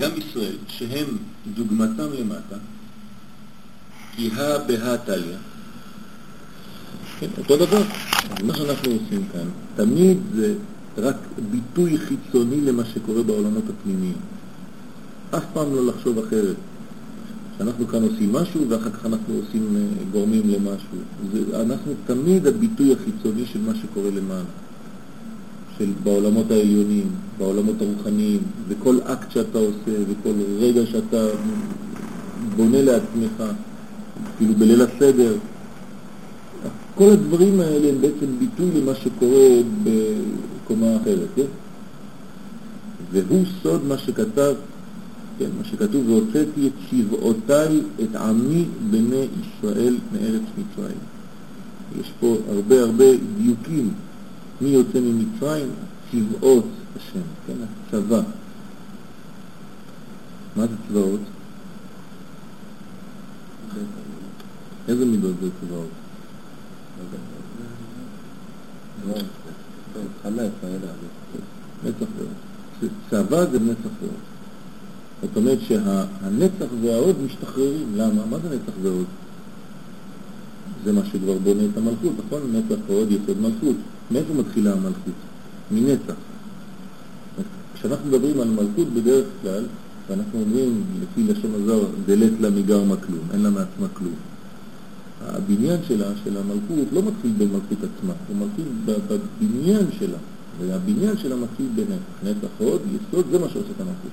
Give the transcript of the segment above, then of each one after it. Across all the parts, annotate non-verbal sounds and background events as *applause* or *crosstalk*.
גם ישראל, שהם דוגמתם למטה, כי הא בהא תליא, כן, אותו דבר. מה שאנחנו עושים כאן, תמיד זה רק ביטוי חיצוני למה שקורה בעולמות הפנימיים. אף פעם לא לחשוב אחרת. שאנחנו כאן עושים משהו ואחר כך אנחנו עושים, אה, גורמים למשהו. זה, אנחנו תמיד הביטוי החיצוני של מה שקורה למעלה. של בעולמות העליונים, בעולמות הרוחניים, וכל אקט שאתה עושה, וכל רגע שאתה בונה לעצמך, כאילו בליל הסדר, כל הדברים האלה הם בעצם ביטוי למה שקורה בקומה אחרת, כן? והוא סוד מה שכתב, כן, מה שכתוב, והוצאתי את שבעותיי, את עמי בני ישראל מארץ מצרים. יש פה הרבה הרבה דיוקים. מי יוצא ממצרים? צבאות השם, כן, הצבא. מה זה צבאות? איזה מידות זה צבאות? צבא זה נצח ועוד. זאת אומרת שהנצח והעוד משתחררים. למה? מה זה נצח ועוד? זה מה שכבר בונה את המלכות, נכון? נצח ועוד יסוד מלכות. מאיפה מתחילה המלכות? מנצח. כשאנחנו מדברים על מלכות בדרך כלל, ואנחנו אומרים לפי לשון הזר, דלת לה מגרמה כלום, אין לה מעצמה כלום. הבניין שלה, של המלכות, לא מתחיל במלכות עצמה, הוא מתחיל בבניין שלה, והבניין שלה מתחיל בנצח. נצח עוד, יסוד, זה מה שעושה את המלכות.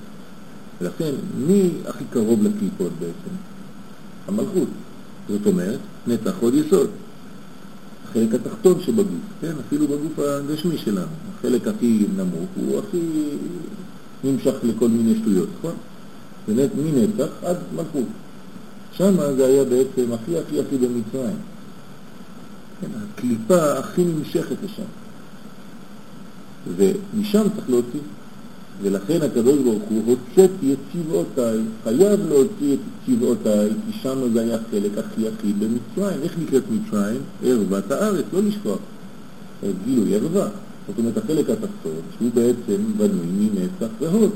ולכן, מי הכי קרוב לקליפות בעצם? המלכות. זאת אומרת, נצח עוד יסוד. החלק התחתון שבגוף, כן? אפילו בגוף הגשמי שלנו. החלק הכי נמוך הוא הכי נמשך לכל מיני שטויות, נכון? מנצח עד מלכות. שם זה היה בעצם הכי הכי הכי במצרים. כן, הקליפה הכי נמשכת לשם. ומשם צריך להוציא. ולכן הקדוש ברוך הוא הוצאתי את צבעותיי, חייב להוציא את צבעותיי, כי שם זה היה חלק הכי הכי במצרים. איך נקראת מצרים? ערוות הארץ, לא לשכוח. גילוי ערווה. זאת אומרת, החלק התחתון, שהוא בעצם בנוי מנצח והוד.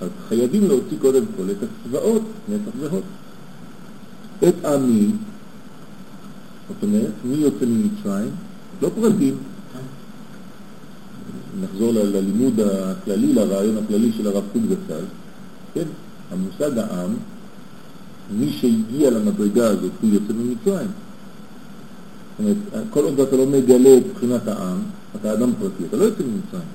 אז חייבים להוציא קודם כל את הצבאות, נצח והוד. את עמי, זאת אומרת, מי יוצא ממצרים? לא פרטים. נחזור ללימוד הכללי, לרעיון הכללי של הרב קוק זצ"ל, כן? המושג העם, מי שהגיע למדרגה הזאת הוא יוצא ממצרים. זאת אומרת, כל עוד אתה לא מגלה את מבחינת העם, אתה אדם פרטי, אתה לא יוצא ממצרים.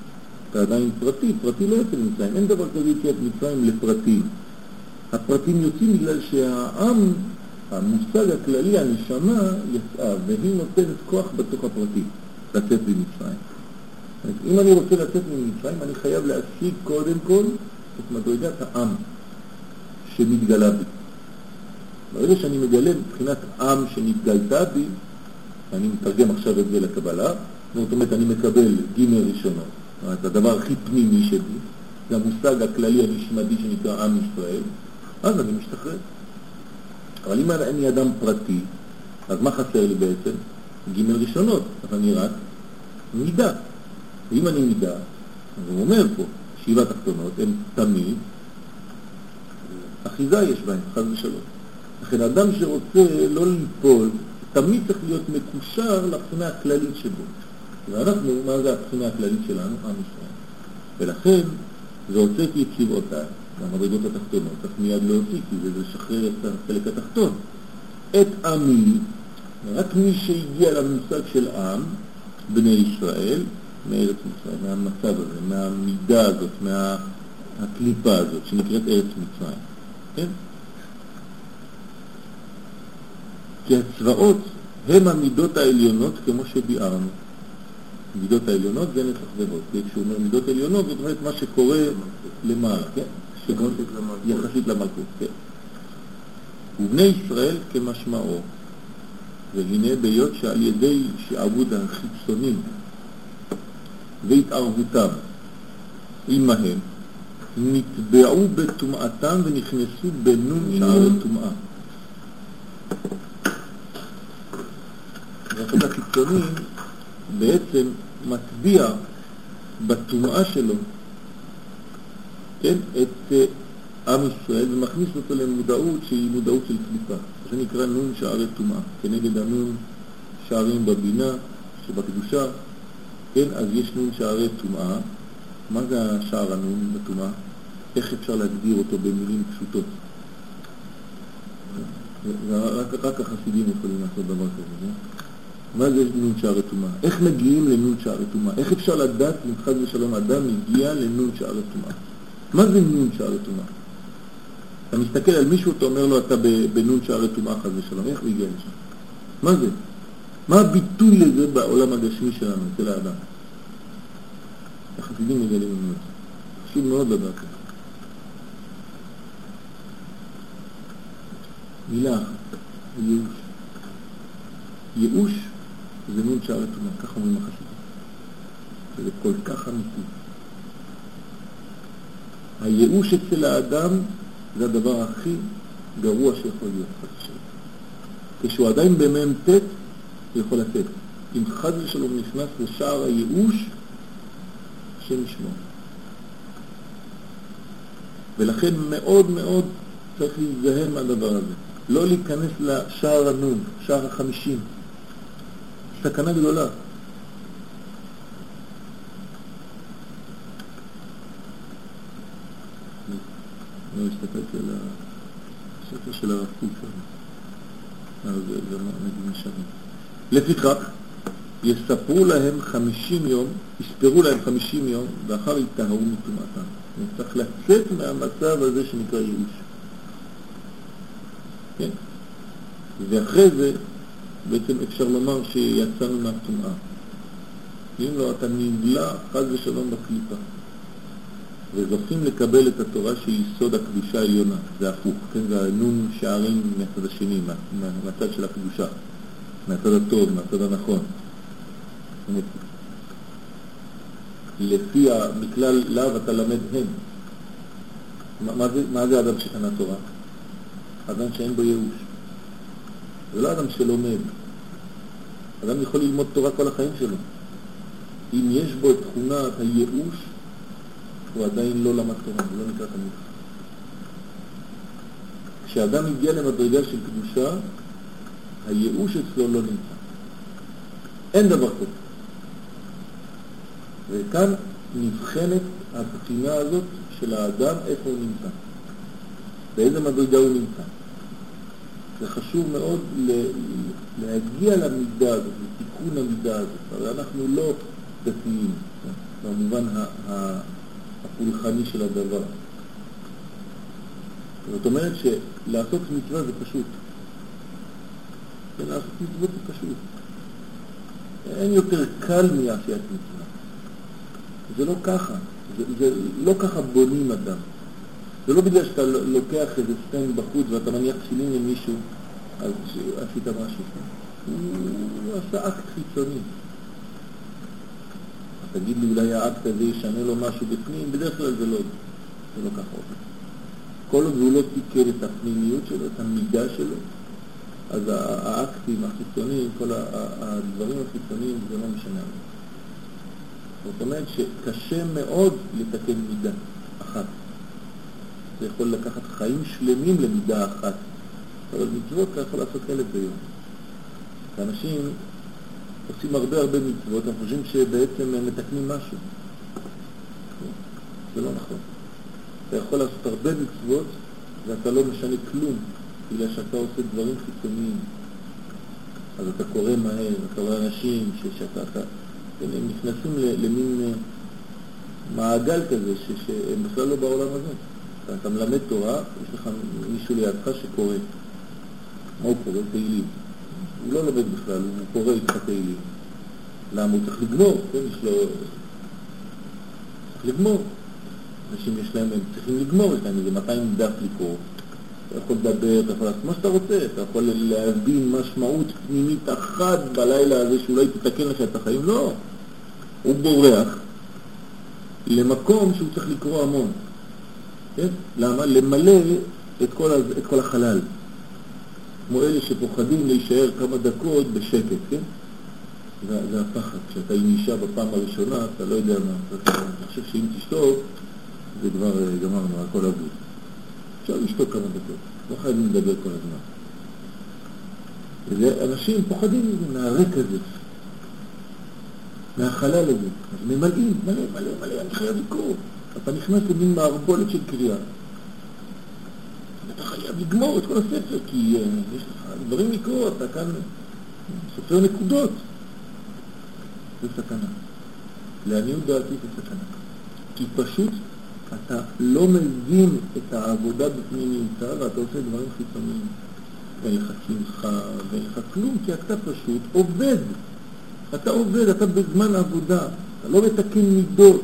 אתה עדיין פרטי, פרטי לא יוצא ממצרים. אין דבר כזה יציאת מצרים לפרטים. הפרטים יוצאים בגלל שהעם המושג הכללי, הנשמה, יצאה, והיא נותנת כוח בתוך הפרטים, לצאת ממצרים. אם אני רוצה לצאת ממצרים, אני חייב להשיג קודם כל את מדרגת העם שמתגלה בי. ברגע שאני מגלה מבחינת עם שנתגלתה בי, אני מתרגם עכשיו את זה לקבלה, זאת אומרת אני מקבל ג' זאת אומרת הדבר הכי פנימי שלי, זה המושג הכללי הנשמתי שנקרא עם ישראל, אז אני משתחרר. אבל אם אני אדם פרטי, אז מה חסר לי בעצם? ג' ראשונות, אז אני רק מידה. ואם אני מידה, אז הוא אומר פה, שבע תחתונות הן תמיד, אחיזה יש בהן, חס ושלום. לכן אדם שרוצה לא ליפול, תמיד צריך להיות מקושר לבחינה הכללית שבו. ואנחנו, מה זה הבחינה הכללית שלנו? עם ישראל. ולכן, זה הוצאתי את שבעותיי, המדרגות התחתונות, צריך מיד להוציא, כי זה לשחרר את החלק התחתון. את עמי, רק מי שהגיע למושג של עם, בני ישראל, מארץ מצרים, מהמצב הזה, מהמידה הזאת, מהקליפה הזאת, שנקראת ארץ מצרים. כן? כי הצבאות הם המידות העליונות כמו שביארנו. מידות העליונות זה נצח והוד. כשהוא אומר מידות עליונות, זאת אומרת מה שקורה למעלה, כן? יחסית למלכות, כן. ובני ישראל כמשמעו, והנה בהיות שעל ידי שעבוד החיצונים והתערבותם עמהם נטבעו בטומאתם ונכנסו בנון שער הטומאה. והחד החיצוני בעצם מטביע בטומאה שלו, כן, את עם ישראל ומכניס אותו למודעות שהיא מודעות של קליפה. זה נקרא נון שערי טומאה, כנגד הנון שערים בבינה שבקדושה, כן, אז יש נון שערי טומאה. מה זה השער הנון בטומאה? איך אפשר להגדיר אותו במילים פשוטות? רק, רק החסידים יכולים לעשות דבר כזה, כן? מה זה נון שערי טומאה? איך מגיעים לנון שערי טומאה? איך אפשר לדעת אם חס ושלום אדם מגיע לנון שערי טומאה? מה זה נון שערי טומאה? אתה מסתכל על מישהו, אתה אומר לו, אתה בנון שערי טומאה חס ושלום, איך הוא הגיע לשם? מה זה? מה הביטוי לזה בעולם הגשמי שלנו, אצל האדם? החסידים מגלים לנו את זה. חשוב מאוד לדעת את זה. מילה ייאוש. ייאוש זה נון שערי טומאה, ככה אומרים החסידים. זה כל כך אמיתי. הייאוש אצל האדם זה הדבר הכי גרוע שיכול להיות, חס ושלום. כשהוא עדיין במ"ט, הוא יכול לצאת. אם חס ושלום נכנס לשער הייאוש, השם ישמור. ולכן מאוד מאוד צריך להיזהר מהדבר הזה. לא להיכנס לשער הנון, שער החמישים. סכנה גדולה. אני הסתכלתי על הספר של הרב קוק אז זה נגיד משנה. לפיכך, יספרו להם חמישים יום, יספרו להם חמישים יום, ואחר יטהרו מטומאתם. צריך לצאת מהמצב הזה שנקרא ייאוש. כן? ואחרי זה, בעצם אפשר לומר שיצאנו מהטומאה. אם לא, אתה נגלה חד ושלום בקליפה. וזוכים לקבל את התורה שהיא יסוד הקדושה העליונה, זה הפוך, כן, זה הנון שערים מהצד השני, מה, מה, מהצד של הקדושה, מהצד הטוב, מהצד הנכון. לפי, מכלל לאו אתה למד הם. מה, מה, זה, מה זה אדם שקנה תורה? אדם שאין בו ייאוש. זה לא אדם שלומד. אדם יכול ללמוד תורה כל החיים שלו. אם יש בו את תכונת הייאוש, הוא עדיין לא למד תורה, הוא לא נקרא תלמיד. כשאדם מגיע למדרגה של קדושה, הייאוש אצלו לא נמצא. אין דבר כזה. וכאן נבחנת הבחינה הזאת של האדם, איפה הוא נמצא, באיזה מדרגה הוא נמצא. זה חשוב מאוד להגיע למידה הזאת, לתיקון המידה הזאת. הרי אנחנו לא דתיים, במובן הפולחני של הדבר. זאת אומרת שלעשות מצווה זה פשוט. לעשות מצוות זה פשוט. אין יותר קל מעשיית מצווה. זה לא ככה. זה, זה לא ככה בונים אדם. זה לא בגלל שאתה לוקח איזה stand בחוץ ואתה מניח תפילין למישהו, אז עשית משהו. הוא עשה אקט חיצוני. תגיד לי אולי האקט הזה ישנה לו משהו בפנים, בדרך כלל זה לא, זה לא ככה עובד. כל עוד הוא לא תיקן את הפנימיות שלו, את המידה שלו, אז האקטים החיצוניים, כל הדברים החיצוניים, זה לא משנה. זאת אומרת שקשה מאוד לתקן מידה אחת. זה יכול לקחת חיים שלמים למידה אחת. אבל מצוות אתה יכול לעשות אלף ביום. ואנשים עושים הרבה הרבה מצוות, הם חושבים שבעצם הם מתקנים משהו. זה לא נכון. אתה יכול לעשות הרבה מצוות ואתה לא משנה כלום, בגלל שאתה עושה דברים חיצוניים. אז אתה קורא מהר, אתה רואה אנשים שאתה, אתה, הם נכנסים למין אה, מעגל כזה, שהם בכלל לא בעולם הזה. אתה, אתה מלמד תורה, יש לך מישהו לידך שקורא. מה הוא קורא? תהילים. הוא לא לומד בכלל, הוא קורא איתך תהילים. למה? הוא צריך לגמור, כן? יש לו... צריך לגמור. אנשים יש להם, הם צריכים לגמור, יש להם איזה 200 דף לקרוא. אתה יכול לדבר, אתה יכול לעשות מה שאתה רוצה, אתה יכול להבין משמעות פנימית אחת בלילה הזה שאולי תתקן לך את החיים, לא. הוא בורח למקום שהוא צריך לקרוא המון. כן? למה? למלא את כל, את כל החלל. כמו אלה שפוחדים להישאר כמה דקות בשקט, כן? זה, זה הפחד. כשאתה עם אישה בפעם הראשונה, אתה לא יודע מה. אתה חושב שאם תשתוק, זה כבר אה, גמרנו, הכל אבוד. אפשר לשתוק כמה דקות, לא חייבים לדבר כל הזמן. אנשים פוחדים מזה, מהריק הזה, מהחלל הזה. אז ממלאים, מלא, מלא, מלא, אני חייב לקרוא. אתה נכנס למין מערבולת של קריאה. אתה חייב לגמור את כל הספר, כי uh, יש לך דברים לקרוא, אתה כאן סופר נקודות. זה סכנה. לעניות דעתי זה סכנה. כי פשוט אתה לא מבין את העבודה בפנימיותה ואתה עושה דברים חיצוניים. אין לך שמחה ואין לך כלום, כי אתה פשוט עובד. אתה עובד, אתה בזמן עבודה, אתה לא מתקן מידות.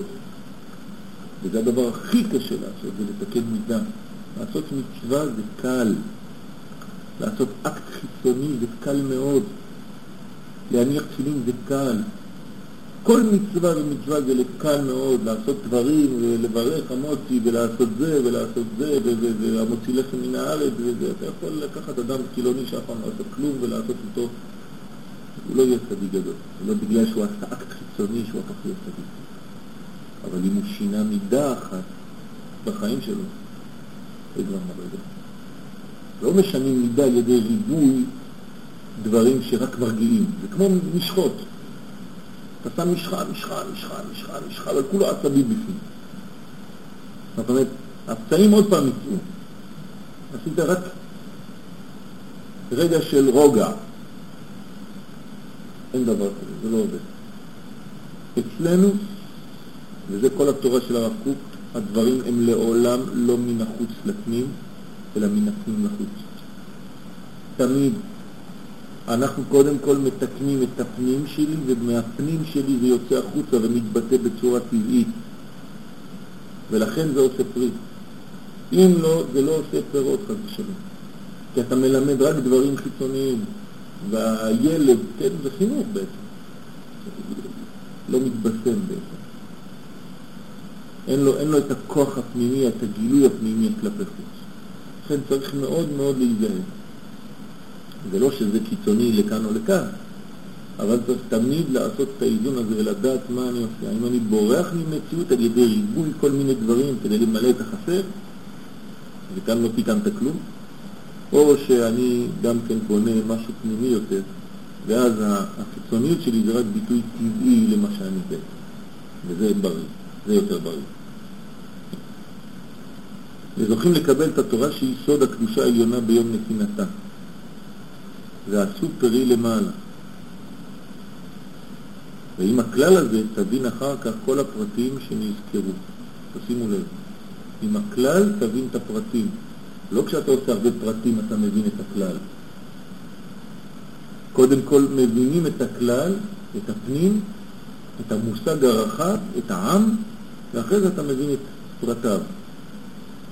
וזה הדבר הכי קשה לעשות, זה לתקן מידה. לעשות מצווה זה קל. לעשות אקט חיצוני זה קל מאוד. להניח תפילין זה קל. כל מצווה ומצווה זה קל מאוד, לעשות דברים ולברך המוציא ולעשות זה ולעשות זה והמוציא לחם מן הארץ וזה. אתה יכול לקחת אדם חילוני שאף פעם לא עשה כלום ולעשות איתו, הוא לא יהיה צדיק גדול. לא בגלל שהוא עשה אקט חיצוני שהוא הפך להיות צדיק. אבל אם הוא שינה מידה אחת בחיים שלו, זה כבר מדרגה. לא משנים מידה על ידי ריבוי דברים שרק מרגיעים. זה כמו משחות. אתה שם משחה, משחה, משחה, משחה, משחה, אבל כולו עצבי בפנים. זאת אומרת, הפצעים עוד פעם יצאו. עשית רק רגע של רוגע. אין דבר כזה, זה לא עובד. אצלנו, וזה כל התורה של הרב קוק, הדברים הם לעולם לא מן החוץ לפנים, אלא מן הפנים לחוץ. תמיד אנחנו קודם כל מתקנים את הפנים שלי, ומהפנים שלי זה יוצא החוצה ומתבטא בצורה טבעית. ולכן זה עושה פרי. אם לא, זה לא עושה פירות חס ושלום. כי אתה מלמד רק דברים חיצוניים, והילד, כן, זה חינוך בעצם. לא מתבשם בעצם. אין לו, אין לו את הכוח הפנימי, את הגילוי הפנימי כלפי חוץ. לכן צריך מאוד מאוד להיזהר. זה לא שזה קיצוני לכאן או לכאן, אבל צריך תמיד לעשות את האיזון הזה ולדעת מה אני עושה. האם אני בורח ממציאות על ידי ריבוי כל מיני דברים כדי למלא את החסר, וכאן לא תיקנת כלום, או שאני גם כן בונה משהו פנימי יותר, ואז החיצוניות שלי זה רק ביטוי טבעי למה שאני בעצם, וזה בריא, זה יותר בריא. וזוכים לקבל את התורה שהיא סוד הקדושה העליונה ביום נתינתה. ועשו פרי למעלה. ועם הכלל הזה תבין אחר כך כל הפרטים שנזכרו. תשימו לב. עם הכלל תבין את הפרטים. לא כשאתה עושה הרבה פרטים אתה מבין את הכלל. קודם כל מבינים את הכלל, את הפנים, את המושג הרחב, את העם, ואחרי זה אתה מבין את פרטיו,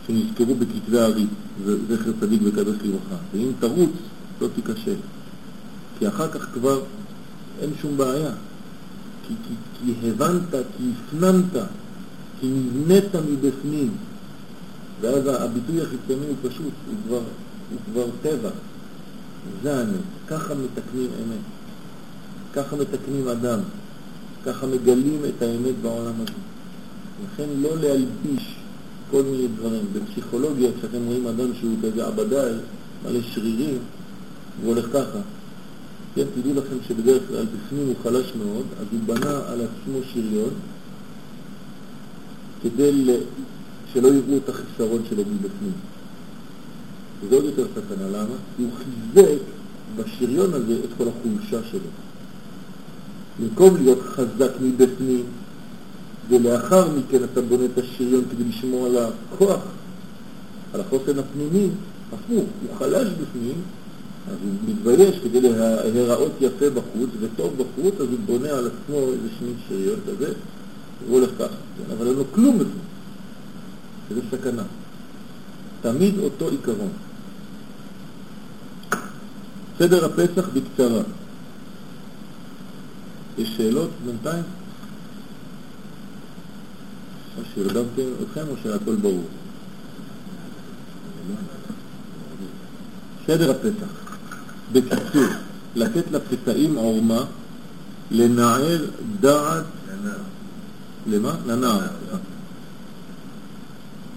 שנזכרו בכתבי הארי, זכר צדיק וקדוש לברכה. ואם תרוץ, לא תיכשל. כי אחר כך כבר אין שום בעיה. כי, כי, כי הבנת, כי הפנמת, כי נבנית מבפנים. ואז הביטוי החיצוני הוא פשוט, הוא כבר, הוא כבר טבע. זה האמת. ככה מתקנים אמת. ככה מתקנים אדם. ככה מגלים את האמת בעולם הזה. לכן לא להלביש כל מיני דברים. בפסיכולוגיה, כשאתם רואים אדם שהוא כזה עבדאי, מלא שרירים, הוא הולך ככה. כן, תדעו לכם שבדרך כלל בפנים הוא חלש מאוד, אז הוא בנה על עצמו שריון כדי שלא יראו את החיסרון שלו מבפנים. וזה עוד יותר סכנה, למה? כי הוא חיזק בשריון הזה את כל החולשה שלו. במקום להיות חזק מבפנים, ולאחר מכן אתה בונה את השריון כדי לשמור על הכוח, על החוסן הפנימי, הפוך, הוא חלש בפנים, אז הוא מתבייש כדי להיראות יפה בחוץ וטוב בחוץ, אז הוא בונה על עצמו איזה שני שריון כזה, והוא הולך ככה, כן? אבל אין לו כלום בפנים, שזה סכנה. תמיד אותו עיקרון. סדר הפסח בקצרה. יש שאלות בינתיים? או שהרדמתם אתכם או שהכל ברור? סדר הפסח. בקיצור, לתת לפתאים עורמה, לנער דעת, למה? לנער.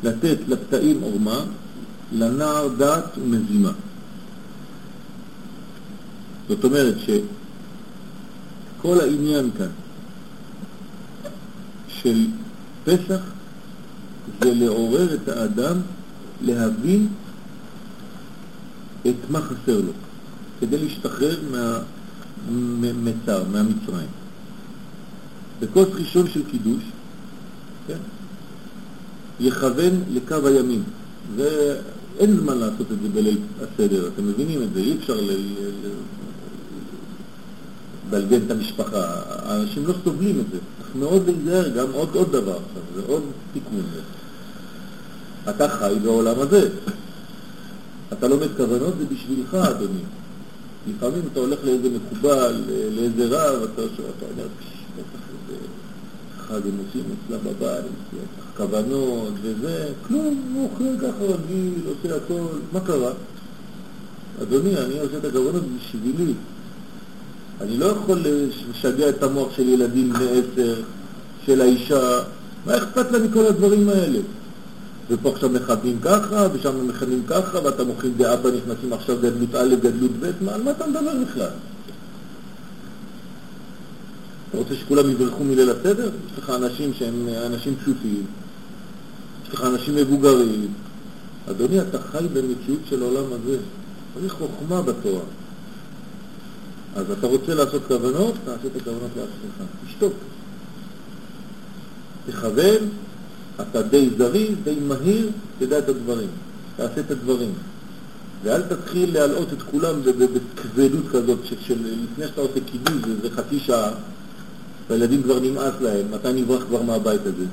לתת לפתאים עורמה, לנער דעת ומזימה. זאת אומרת שכל העניין כאן של פסח זה לעורר את האדם להבין את מה חסר לו, כדי להשתחרר מהמצר, מהמצרים. בכוס ראשון של קידוש, כן, יכוון לקו הימין. ואין זמן לעשות את זה בליל הסדר, אתם מבינים את זה, אי אפשר לבלגן את המשפחה, האנשים לא סובלים את זה, צריך מאוד להיזהר, גם עוד, עוד דבר עכשיו, זה עוד תיקון. אתה חי בעולם הזה, אתה לומד כוונות, זה בשבילך, אדוני. לפעמים אתה הולך לאיזה מקובל, לאיזה רב, אתה, אתה אומר, בטח איזה חג הם עושים אצלה בבית, כוונות וזה, כלום, הוא אוכל ככה רגיל, עושה הכל, מה קרה? אדוני, אני עושה את הכוונות בשבילי. אני לא יכול לשגע את המוח של ילדים בני עשר, של האישה, מה אכפת לה מכל הדברים האלה? ופה עכשיו מכנים ככה, ושם מכנים ככה, ואתה מוכרים דאבא נכנסים עכשיו גדלות א', גדלות ב', מה, על מה אתה מדבר בכלל? אתה רוצה שכולם יברחו מליל הסדר? יש לך אנשים שהם אנשים פשוטים, יש לך אנשים מבוגרים. אדוני, אתה חי במציאות של העולם הזה. צריך חוכמה בתורה. אז אתה רוצה לעשות כוונות, תעשה את הכוונות לעצמך. תשתוק. תכוון, אתה די זריז, די מהיר, תדע את הדברים. תעשה את הדברים. ואל תתחיל להלאות את כולם בכבדות כזאת, של לפני שאתה עושה קידוש, זה חצי שעה, והילדים כבר נמאס להם, מתי נברח כבר מהבית הזה?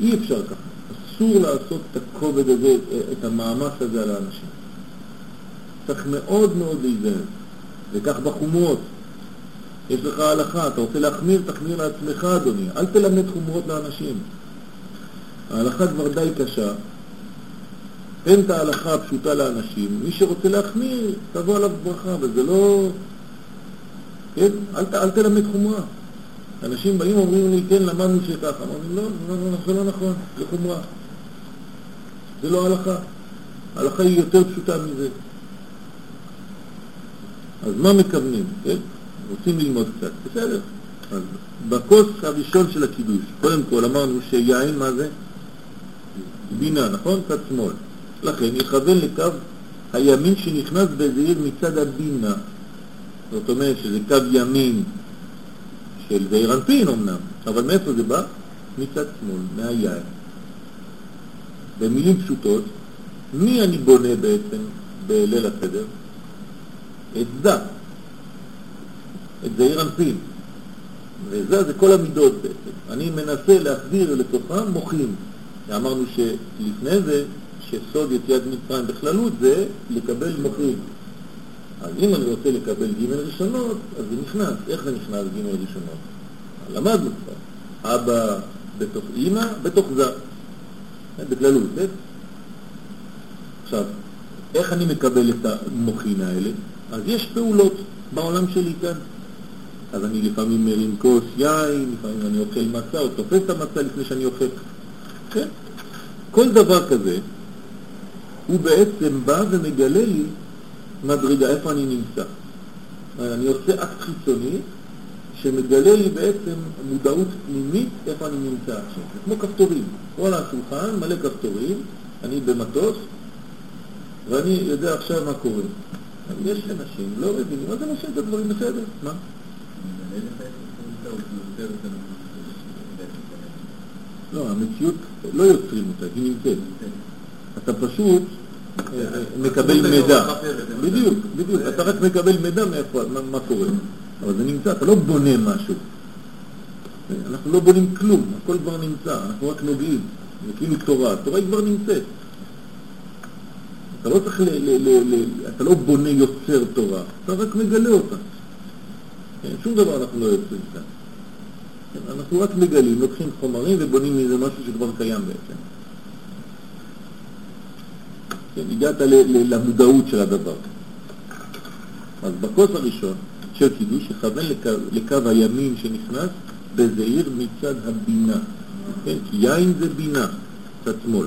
אי אפשר ככה. אסור לעשות את הכובד הזה, את המאמץ הזה על האנשים. צריך מאוד מאוד להיזהר. וכך בחומרות. יש לך הלכה, אתה רוצה להחמיר, תחמיר לעצמך, אדוני. אל תלמד חומרות לאנשים. ההלכה כבר די קשה. תן את ההלכה הפשוטה לאנשים. מי שרוצה להחמיר, תבוא עליו ברכה, וזה לא... כן? אל, אל תלמד חומרה. אנשים באים ואומרים לי, כן, למדנו שככה. אמרנו, לא, לא, לא, זה לא נכון, זה חומרה. זה לא הלכה. ההלכה היא יותר פשוטה מזה. אז מה מכוונים, כן? רוצים ללמוד קצת, בסדר. אז בכוס הראשון של הקידוש, קודם כל אמרנו שיין מה זה? בינה, נכון? צד שמאל. לכן יכוון לקו הימין שנכנס בזהיר מצד הבינה. זאת אומרת שזה קו ימין של זעיר אנפין אמנם, אבל מאיפה זה בא? מצד שמאל, מהיין. במילים פשוטות, מי אני בונה בעצם בליל הסדר? את זה, את זעיר אנפין. וזה זה כל המידות בעצם. אני מנסה להחזיר לתוכם מוחים. אמרנו שלפני זה, שסוד יציאת מצרים בכללות זה לקבל מוחים. אז אם אני רוצה לקבל ג' ראשונות, אז זה נכנס. איך זה נכנס ג' ראשונות? למדנו כבר. אבא בתוך אימא, בתוך זה. בכללות, כן? עכשיו, איך אני מקבל את המוחין האלה? אז יש פעולות בעולם שלי כאן. אז אני לפעמים מרים כוס יין, לפעמים אני אוכל מצה, או תופס את המצה לפני שאני אוכל. כן? כל דבר כזה, הוא בעצם בא ומגלה לי מדרגה, איפה אני נמצא. אני עושה אקט חיצוני שמגלה לי בעצם מודעות פנימית איפה אני נמצא עכשיו. זה כמו כפתורים. כל השולחן מלא כפתורים, אני במטוס, ואני יודע עכשיו מה קורה. יש אנשים לא מבינים, אז הם עושים את הדברים בסדר, מה? לא, המציאות, לא יוצרים אותה, היא נמצאת. אתה פשוט אה, מקבל מידע. בדיוק, בדיוק. אתה רק מקבל מידע מאיפה, מה קורה. אבל זה נמצא, אתה לא בונה משהו. אנחנו לא בונים כלום, הכל כבר נמצא, אנחנו רק נוגעים. זה כאילו תורה, התורה היא כבר נמצאת. אתה לא צריך, ל, ל, ל, ל, אתה לא בונה יוצר תורה, אתה רק מגלה אותה. כן, שום דבר אנחנו לא יוצרים כאן. אנחנו רק מגלים, לוקחים חומרים ובונים מזה משהו שכבר קיים בעצם. כן, הגעת למודעות של הדבר. אז בכוס הראשון של קידוש יכוון לקו, לקו הימין שנכנס בזעיר מצד הבינה. כן, כי יין זה בינה, צד שמאל.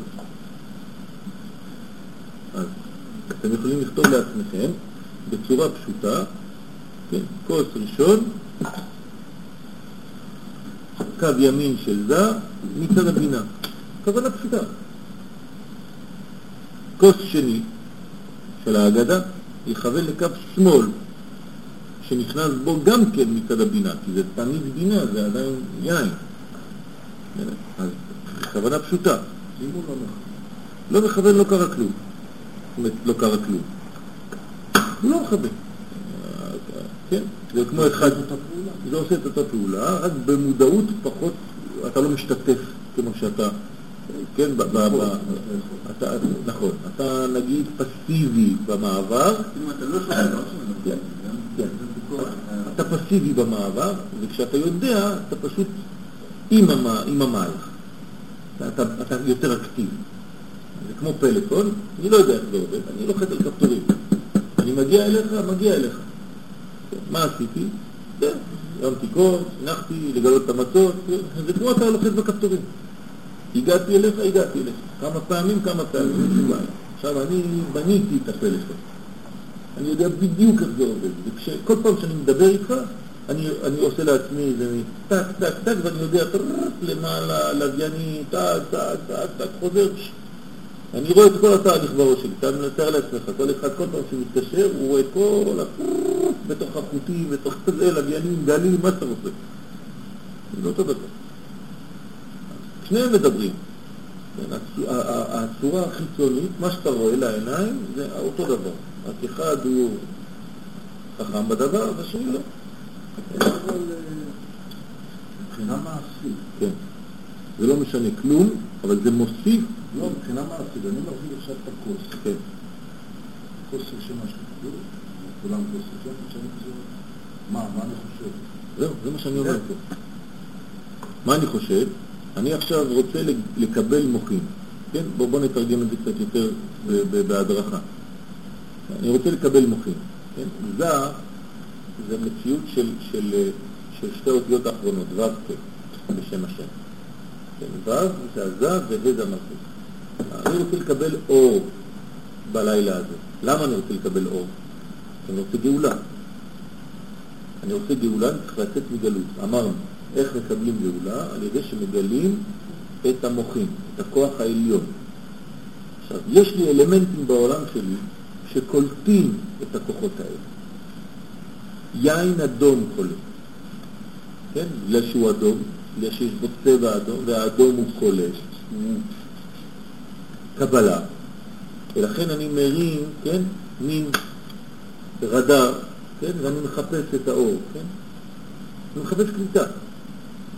אז אתם יכולים לכתוב לעצמכם בצורה פשוטה, כן, כוס ראשון, קו ימין של זה מצד הבינה. כוונה פשוטה. כוס שני של ההגדה יכוון לקו שמאל, שנכנס בו גם כן מצד הבינה, כי זה תמיד בינה, זה עדיין יין. אז כוונה פשוטה. לא מכוון, לא קרה כלום. זאת אומרת, לא קרה כלום. הוא לא מכוון. כן? זה כמו אחד... זה עושה את אותה פעולה, רק במודעות פחות, אתה לא משתתף כמו שאתה, כן, אתה, נכון, אתה נגיד פסיבי במעבר, אתה כן. כן. אתה פסיבי במעבר, וכשאתה יודע, אתה פשוט עם, המ, עם המהלך. אתה, אתה, אתה יותר אקטיבי. זה כמו פלאפון, אני לא יודע איך זה עובד, אני לוחץ על כפתורים. אני מגיע אליך, מגיע אליך. מה עשיתי? הרמתי כוס, הנחתי, לגלות את המטוס, זה כמו אתה לוחץ בכפתורים. הגעתי אליך, הגעתי אליך. כמה פעמים, כמה פעמים, אין שום בעיה. עכשיו, אני בניתי את הפלאפון. אני יודע בדיוק איך זה עובד. וכל פעם שאני מדבר איתך, אני, אני עושה לעצמי איזה טק, טק, טק, ואני יודע, טרק, למעלה, לוויין, טק, טק, טק, חוזר. אני רואה את כל התהליך בראש שלי, אתה מתאר לעצמך, כל אחד, כל פעם שהוא מתקשר, הוא רואה כל הפרט בתוך החוטים, בתוך זה, לוויינים, גלים, מה שאתה רוצה. זה לא אותו דבר. שניהם מדברים. כן, הצורה החיצונית, מה שאתה רואה לעיניים, זה אותו דבר. רק אחד הוא חכם בדבר, והשני לא. אבל אה, מבחינה מעשית, כן. זה לא משנה כלום, אבל זה מוסיף, לא, מבחינה מעשית, אני מחזיק עכשיו את הכוס, כן. כוס ראשונה שכתוב, כולם כוס ראשונה, עכשיו אני חושב, מה, מה אני חושב? זהו, זה מה שאני אומר פה. מה אני חושב? אני עכשיו רוצה לקבל מוחין, כן? בוא, בוא נתרגם את זה קצת יותר בהדרכה. אני רוצה לקבל מוחין, כן? זה, זה מציאות של, של, של שתי אותיות האחרונות, ו' כ', בשם השם. כן, ו' זה הז' וה' זה המלכות. אני רוצה לקבל אור בלילה הזה. למה אני רוצה לקבל אור? אני רוצה גאולה. אני רוצה גאולה, אני צריך לצאת מגלות. אמרנו, איך מקבלים גאולה? על ידי שמגלים את המוחים, את הכוח העליון. עכשיו, יש לי אלמנטים בעולם שלי שקולטים את הכוחות האלה. יין אדום קולט, כן? בגלל שהוא אדום, בגלל שיש בו צבע אדום, והאדום הוא קולט, הוא קבלה. ולכן אני מרים, כן, מין רדאר, כן, ואני מחפש את האור, כן? אני מחפש קליטה.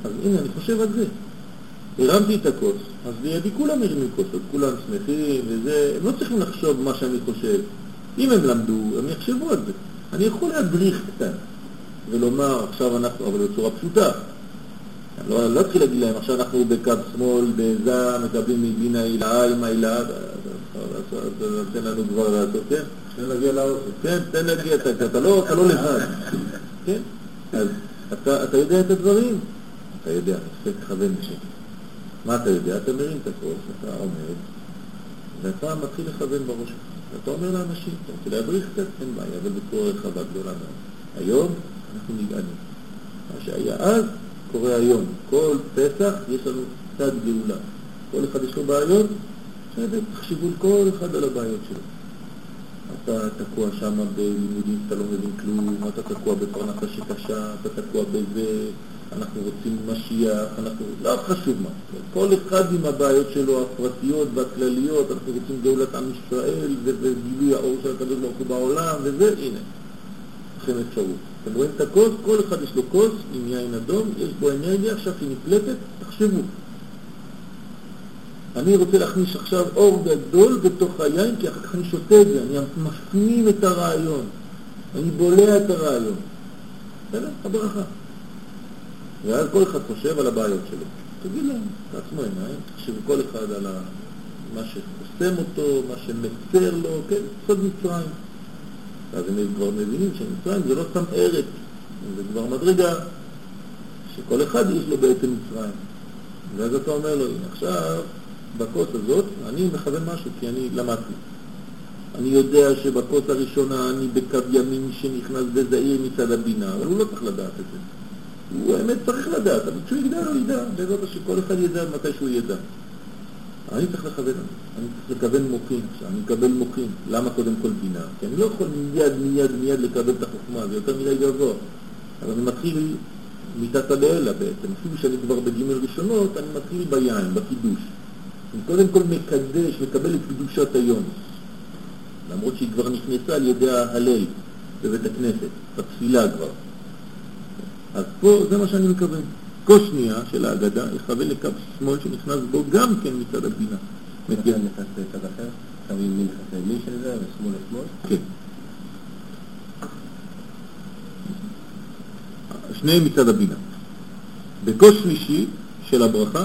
אז הנה, אני חושב על זה. הרמתי את הכוס, אז לידי כולם הרימו כוסות, כולם שמחים וזה, הם לא צריכים לחשוב מה שאני חושב. אם הם למדו, הם יחשבו על זה. אני יכול להדריך קצת ולומר, עכשיו אנחנו, אבל בצורה פשוטה. אני לא, לא אתחיל להגיד להם, עכשיו אנחנו בקו שמאל, בזה, מקבלים מבינה הילה, עם ההילה, תן לנו כבר לעשות, כן? תן להגיע לאוכל. כן, תן להגיע, אתה, אתה, לא, אתה לא לבד, כן? אז אתה, אתה יודע את הדברים? אתה יודע, יפה, תכוון בשקט. מה אתה יודע? אתה מרים את הכוס, אתה עומד, ואתה מתחיל לכוון בראש. ואתה אומר לאנשים, אתה רוצה להדריך קצת? אין בעיה, אבל בצורה רחבה גדולה מאוד. היום אנחנו נגאלים. מה שהיה אז, קורה היום. כל פסח יש לנו צד גאולה. כל אחד יש לו בעיות, בסדר, תחשבו כל אחד על הבעיות שלו. אתה תקוע שם בלימודים שאתה לא מבין כלום, אתה תקוע בפרנסה שקשה, אתה תקוע בזה, אנחנו רוצים משיח, אנחנו... לא חשוב מה. כל אחד עם הבעיות שלו הפרטיות והכלליות, אנחנו רוצים גאולת עם ישראל וגילוי האור של הקדוש ברוך הוא בעולם, וזה, הנה. לכם אפשרות. אתם רואים את הכוס? כל אחד יש לו כוס עם יין אדום, יש בו אנרגיה עכשיו שהיא נפלטת, תחשבו. אני רוצה להכניס עכשיו אור גדול בתוך היין, כי אחר כך אני שותה את זה, אני מפנים את הרעיון, אני בולע את הרעיון. בסדר? הברכה. ואז כל אחד חושב על הבעיות שלו. תגיד להם, תעצמו עיניים, תחשבו כל אחד על. מה שחוסם אותו, מה שמצר לו, כן, סוד מצרים. ואז הם כבר מבינים שמצרים זה לא סתם ארץ, זה כבר מדרגה, שכל אחד יש לו בעצם מצרים. ואז אתה אומר לו, הנה עכשיו, בכוס הזאת, אני מכוון משהו כי אני למדתי. אני יודע שבכוס הראשונה אני בקו ימין שנכנס בזעיר מצד הבינה, אבל הוא לא צריך לדעת את זה. הוא האמת צריך לדעת, אבל כשהוא ידע, הוא ידע. בעזרת השם, כל אחד ידע מתי שהוא ידע. אני צריך לכוון, אני צריך לכוון מוחין עכשיו, אני מקבל מוחין. למה קודם כל בינה? כי אני לא יכול מיד מיד מיד לקבל את החוכמה, זה יותר מדי גבוה. אבל אני מתחיל מתתא לאלה בעצם, אפילו שאני כבר בגימל ראשונות, אני מתחיל ביין, בקידוש. אני קודם כל מקדש, מקבל את קדושת היום. למרות שהיא כבר נכנסה על ידי ההלל בבית הכנסת, בתפילה כבר. אז פה זה מה שאני מכוון. כוס שנייה של ההגדה יכוון לקו שמאל שנכנס בו גם כן מצד הבינה. מכאן נכנס לצד אחר, קו ימין נכנס לימין של זה ושמאל לשמאל? כן. שניהם מצד הבינה. בכוס שלישי של הברכה,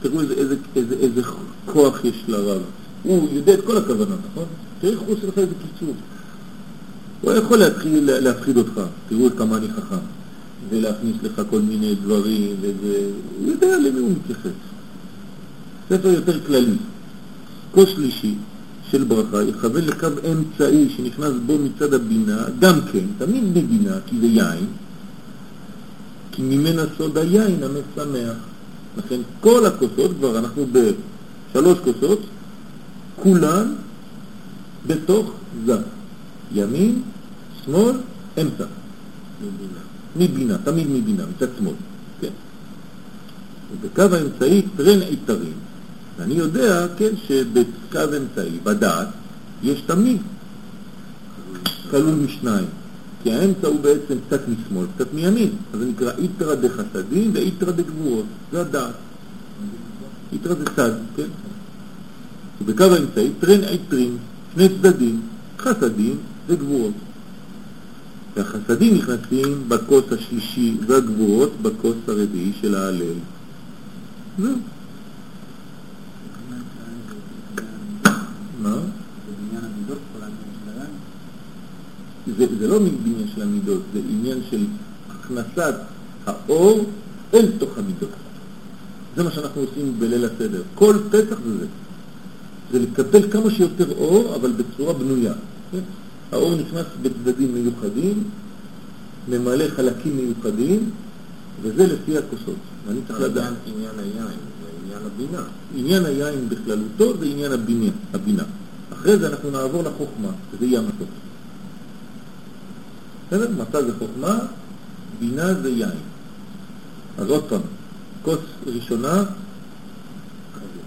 תראו איזה, איזה, איזה, איזה כוח יש לרב. הוא יודע את כל הכוונות, נכון? תראי איך הוא עושה לך איזה קיצור. הוא יכול להתחיל להפחיד אותך, תראו כמה אני חכם, ולהכניס לך כל מיני דברים, וזה... הוא יודע למי הוא מתייחס. ספר יותר כללי. כוס שלישי של ברכה יכוון לקו אמצעי שנכנס בו מצד הבינה, גם כן, תמיד מבינה, כי זה יין, כי ממנה סוד היין המשמח. לכן כל הכוסות, כבר אנחנו בשלוש כוסות, כולן בתוך זה. ימין, שמאל, אמצע. מבינה. מבינה, תמיד מבינה, מצד שמאל, כן. ובקו האמצעי טרן עיתרים. ואני יודע, כן, שבקו אמצעי, בדעת, יש תמיד כלול משניים. כי האמצע הוא בעצם קצת משמאל, קצת מימין. אז זה נקרא איתרא דחסדים ואיתרא דגבורות. זה הדעת. איתרא זה צד, כן? ובקו האמצעי טרן עיטרים, שני צדדים, חסדים וגבורות. והחסדים נכנסים בכוס השלישי והגבורות בכוס הרביעי של ההלל. זהו. מה? זה, זה לא עניין של המידות, זה עניין של הכנסת האור אל תוך המידות. זה מה שאנחנו עושים בליל הסדר. כל פסח זה זה. זה לקבל כמה שיותר אור, אבל בצורה בנויה. כן? האור נכנס בצדדים מיוחדים, ממלא חלקים מיוחדים, וזה לפי הכוסות. ואני צריך לדעת... עניין היין, עניין הבינה. עניין היין בכללותו זה עניין הבינה. הבינה. אחרי זה אנחנו נעבור לחוכמה, שזה יהיה המטות. בסדר? מצה זה חוכמה, בינה זה יין. אז עוד פעם, כוס ראשונה,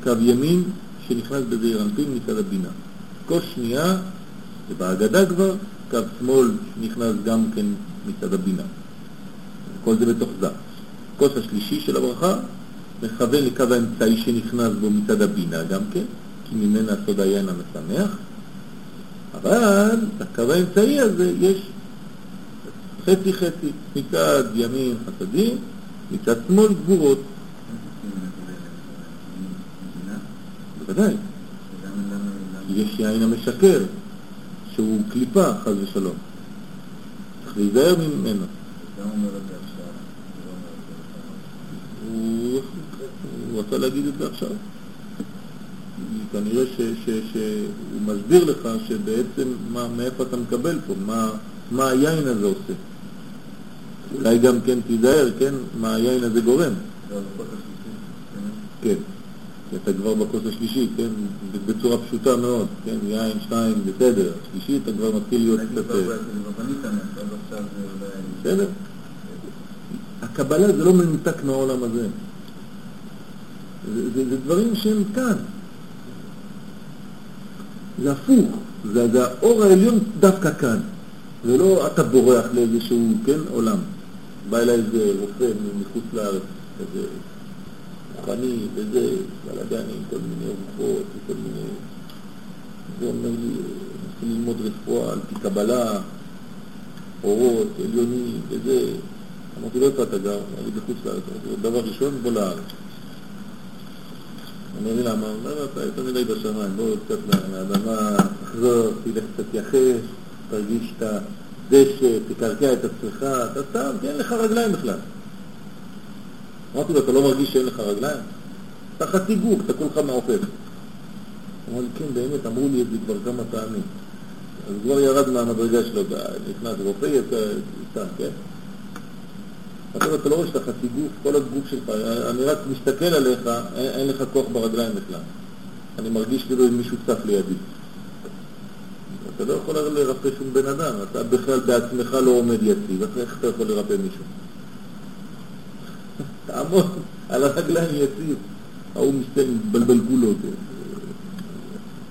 קו ימין שנכנס בזעיר אנפין מצד הבינה. כוס שנייה, זה בהגדה כבר, קו שמאל נכנס גם כן מצד הבינה. כל זה בתוך זה. כוס השלישי של הברכה מכוון לקו האמצעי שנכנס בו מצד הבינה גם כן, כי ממנה סוד היין המשמח, אבל לקו האמצעי הזה יש חצי חצי, מצד ימין חסדים, מצד שמאל גבורות. בוודאי. יש יין המשקר, שהוא קליפה, חס ושלום. צריך להיזהר ממנו. הוא רצה להגיד את זה עכשיו. כנראה שהוא מסביר לך שבעצם מאיפה אתה מקבל פה, מה היין הזה עושה. אולי גם כן תיזהר, כן, מה היין הזה גורם. כן. אתה כבר בכוס השלישית, כן, בצורה פשוטה מאוד, כן, יין, שתיים, בסדר, שלישית אתה כבר מתחיל להיות קצת... בסדר. הקבלה זה לא מנותק מהעולם הזה. זה, זה, זה דברים שהם כאן. זה הפוך, זה, זה האור העליון דווקא כאן, ולא אתה בורח לאיזשהו, כן, עולם. בא אליי איזה רופא מחוץ לארץ, כזה רוחני וזה, בלאגנים, כל מיני רוחות וכל מיני... זה אומר לי, מתחיל ללמוד רפואה על פי קבלה, אורות, עליונים וזה. אמרתי לו, איפה אתה גר? לי, בחוץ לארץ. אמרתי לו, דבר ראשון, בוא לארץ. אומר לי, למה? אומר, אתה יותר מדי בשמיים, בוא קצת לאדמה, תחזור, תלך קצת יחש, תרגיש את הדשא, תקרקע את עצמך, אתה סתם, כי אין לך רגליים בכלל. אמרתי לו, אתה לא מרגיש שאין לך רגליים? אתה חצי גוף, אתה כולך מעופף. אמר לי, כן, באמת, אמרו לי את זה כבר כמה פעמים. אז כבר ירד מהמדרגה שלו, נכנס רופא, יצא, סתם, כן? עכשיו אתה לא רואה שאתה חצי גוף, כל הגוף שלך, אני רק מסתכל עליך, אין, אין לך כוח ברגליים בכלל. אני מרגיש כאילו מישהו צף לידי. אתה לא יכול לרפא שום בן אדם, אתה בכלל בעצמך לא עומד יציב, אז איך אתה יכול לרפא מישהו? *laughs* תעמוד על הרגליים יציב. ההוא מסתכל, מתבלבל כולו.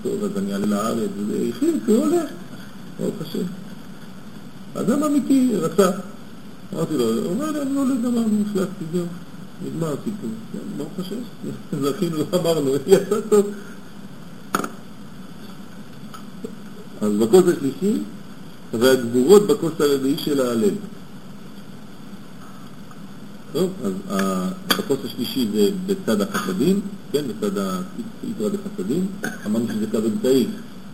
טוב, אז אני אעלה לארץ, והחליט, הוא הולך, ברוך השם. אדם אמיתי, רצה. אמרתי לו, הוא אומר לי, אני לא הולך גמרנו, החלטתי, זהו, נגמר הסיפור. כן, ברוך השם, *laughs* זכינו, אמרנו, יצא טוב. אז בכוס השלישי, והגבורות בכוס הרביעי של ההלל. טוב, אז בכוס השלישי זה בצד החסדים, כן, בצד היתרה דחסדים, אמרנו שזה קו אמצעי,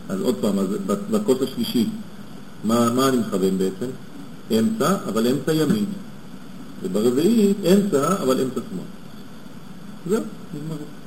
אז עוד פעם, אז בכוס השלישי, מה, מה אני מכוון בעצם? אמצע, אבל אמצע ימין. וברביעית, אמצע, אבל אמצע שמאל. זהו, נגמר.